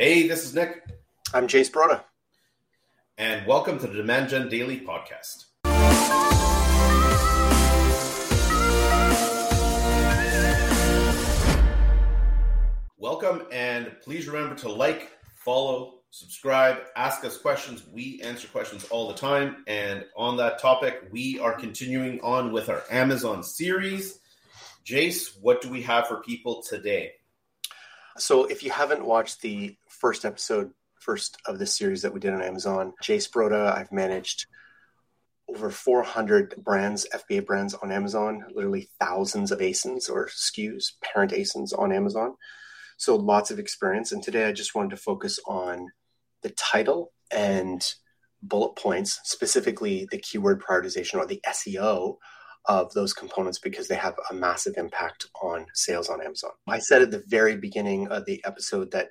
Hey, this is Nick. I'm Jace Broda. And welcome to the Demand Gen Daily Podcast. Welcome, and please remember to like, follow, subscribe, ask us questions. We answer questions all the time. And on that topic, we are continuing on with our Amazon series. Jace, what do we have for people today? So, if you haven't watched the first episode, first of this series that we did on Amazon, Jace Broda, I've managed over 400 brands, FBA brands on Amazon, literally thousands of ASINs or SKUs, parent ASINs on Amazon. So lots of experience. And today I just wanted to focus on the title and bullet points, specifically the keyword prioritization or the SEO of those components because they have a massive impact on sales on Amazon. I said at the very beginning of the episode that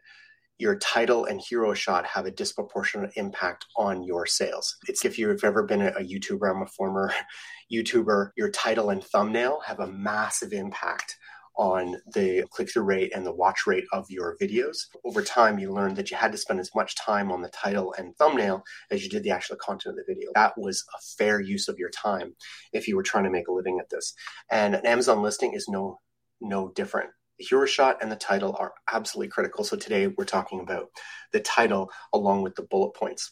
your title and hero shot have a disproportionate impact on your sales. It's if you've ever been a YouTuber, I'm a former YouTuber, your title and thumbnail have a massive impact on the click through rate and the watch rate of your videos. Over time, you learned that you had to spend as much time on the title and thumbnail as you did the actual content of the video. That was a fair use of your time if you were trying to make a living at this. And an Amazon listing is no no different. The hero shot and the title are absolutely critical. So today we're talking about the title along with the bullet points.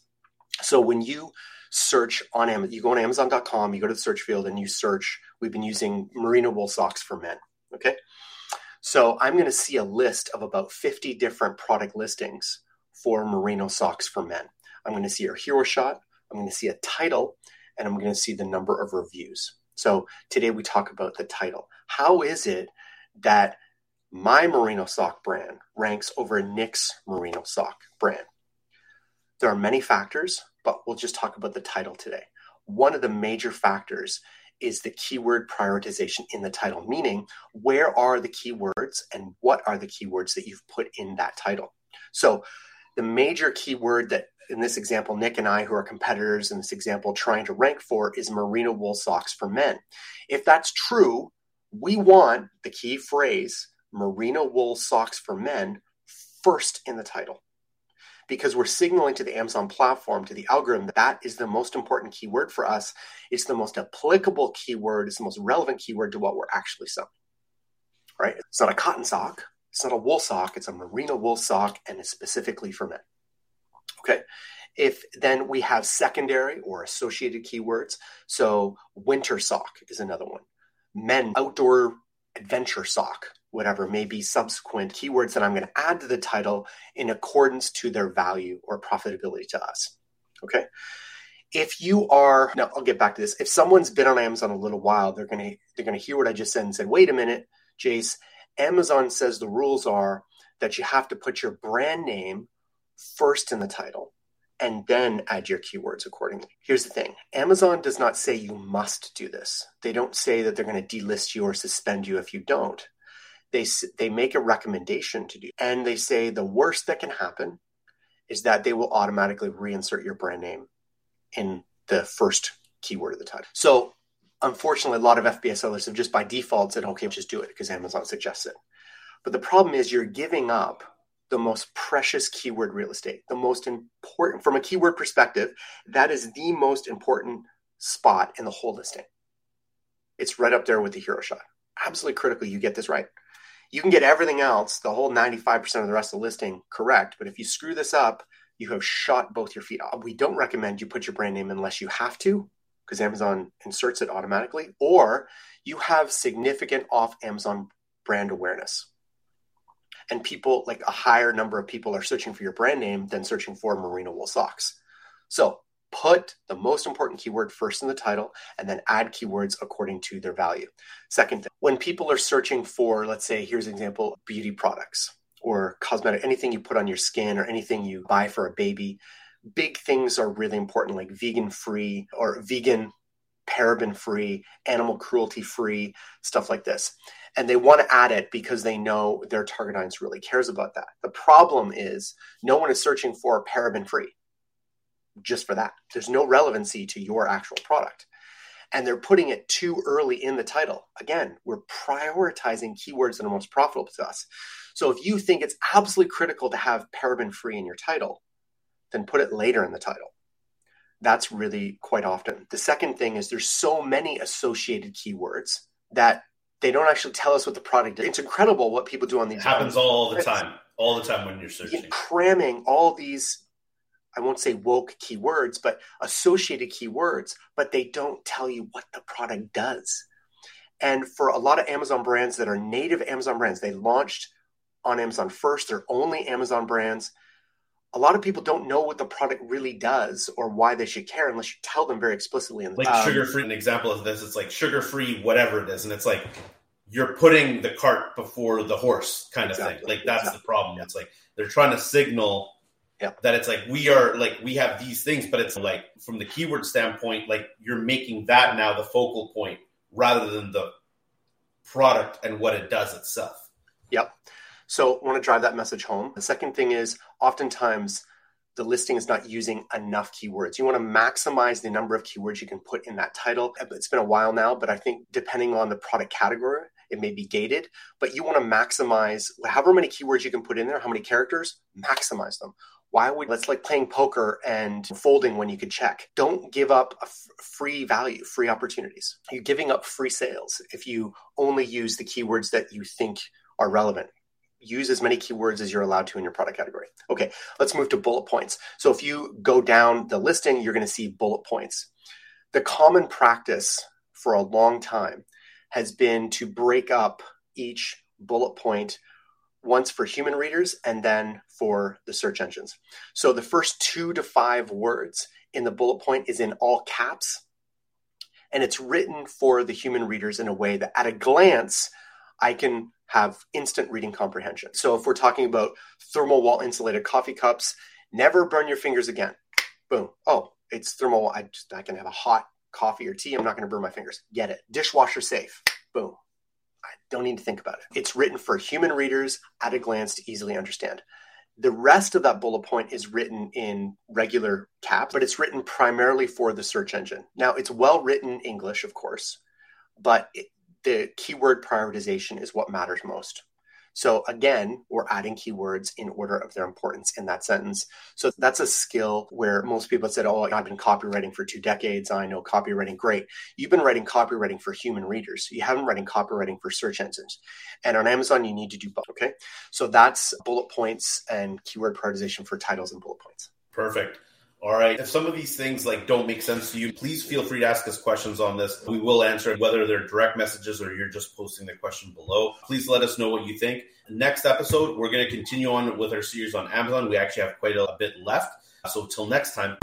So when you search on Amazon, you go on Amazon.com, you go to the search field and you search. We've been using merino wool socks for men. Okay. So I'm going to see a list of about 50 different product listings for merino socks for men. I'm going to see our hero shot. I'm going to see a title and I'm going to see the number of reviews. So today we talk about the title. How is it that my merino sock brand ranks over Nick's merino sock brand? There are many factors, but we'll just talk about the title today. One of the major factors is the keyword prioritization in the title, meaning where are the keywords and what are the keywords that you've put in that title. So, the major keyword that in this example, Nick and I, who are competitors in this example, trying to rank for is merino wool socks for men. If that's true, we want the key phrase merino wool socks for men first in the title because we're signaling to the Amazon platform, to the algorithm, that that is the most important keyword for us. It's the most applicable keyword. It's the most relevant keyword to what we're actually selling. Right? It's not a cotton sock. It's not a wool sock. It's a merino wool sock, and it's specifically for men. Okay. If then we have secondary or associated keywords, so winter sock is another one. Men outdoor adventure sock whatever may be subsequent keywords that I'm going to add to the title in accordance to their value or profitability to us. Okay. If you are now, I'll get back to this. If someone's been on Amazon a little while, they're gonna they're gonna hear what I just said and said, wait a minute, Jace, Amazon says the rules are that you have to put your brand name first in the title and then add your keywords accordingly. Here's the thing. Amazon does not say you must do this. They don't say that they're going to delist you or suspend you if you don't. They they make a recommendation to do. And they say the worst that can happen is that they will automatically reinsert your brand name in the first keyword of the title. So unfortunately a lot of fbs sellers have just by default said okay just do it because amazon suggests it. But the problem is you're giving up the most precious keyword real estate the most important from a keyword perspective that is the most important spot in the whole listing it's right up there with the hero shot absolutely critical you get this right you can get everything else, the whole 95% of the rest of the listing correct. But if you screw this up, you have shot both your feet off. We don't recommend you put your brand name unless you have to, because Amazon inserts it automatically, or you have significant off Amazon brand awareness. And people, like a higher number of people, are searching for your brand name than searching for merino wool socks. So put the most important keyword first in the title and then add keywords according to their value. Second thing, when people are searching for, let's say, here's an example beauty products or cosmetic, anything you put on your skin or anything you buy for a baby, big things are really important, like vegan free or vegan, paraben free, animal cruelty free, stuff like this. And they want to add it because they know their target audience really cares about that. The problem is no one is searching for paraben free just for that. There's no relevancy to your actual product. and they're putting it too early in the title. Again, we're prioritizing keywords that are most profitable to us. So if you think it's absolutely critical to have paraben free in your title, then put it later in the title. That's really quite often. The second thing is there's so many associated keywords that they don't actually tell us what the product is. It's incredible what people do on these. It happens all the time. All the time when you're searching. Cramming all these I won't say woke keywords, but associated keywords, but they don't tell you what the product does. And for a lot of Amazon brands that are native Amazon brands, they launched on Amazon first, they're only Amazon brands. A lot of people don't know what the product really does or why they should care unless you tell them very explicitly. In the, like um, sugar free, an example of this, it's like sugar free, whatever it is. And it's like you're putting the cart before the horse kind of exactly. thing. Like that's exactly. the problem. Yeah. It's like they're trying to signal yeah. That it's like we are like we have these things, but it's like from the keyword standpoint, like you're making that now the focal point rather than the product and what it does itself. So I want to drive that message home. The second thing is oftentimes the listing is not using enough keywords. You want to maximize the number of keywords you can put in that title. It's been a while now, but I think depending on the product category, it may be gated, but you want to maximize however many keywords you can put in there, how many characters, maximize them. Why would let's like playing poker and folding when you could check? Don't give up a f- free value, free opportunities. You're giving up free sales if you only use the keywords that you think are relevant. Use as many keywords as you're allowed to in your product category. Okay, let's move to bullet points. So if you go down the listing, you're going to see bullet points. The common practice for a long time has been to break up each bullet point once for human readers and then for the search engines. So the first two to five words in the bullet point is in all caps. And it's written for the human readers in a way that at a glance, I can have instant reading comprehension. So if we're talking about thermal wall insulated coffee cups, never burn your fingers again. Boom. Oh, it's thermal. I just I can have a hot coffee or tea. I'm not going to burn my fingers. Get it. Dishwasher safe. Boom. I don't need to think about it. It's written for human readers at a glance to easily understand. The rest of that bullet point is written in regular caps, but it's written primarily for the search engine. Now, it's well written English, of course, but it, the keyword prioritization is what matters most. So again, we're adding keywords in order of their importance in that sentence. So that's a skill where most people said, Oh, I've been copywriting for two decades. I know copywriting great. You've been writing copywriting for human readers. You haven't writing copywriting for search engines. And on Amazon, you need to do both. Okay. So that's bullet points and keyword prioritization for titles and bullet points. Perfect. All right. If some of these things like don't make sense to you, please feel free to ask us questions on this. We will answer whether they're direct messages or you're just posting the question below. Please let us know what you think. Next episode, we're going to continue on with our series on Amazon. We actually have quite a bit left. So till next time.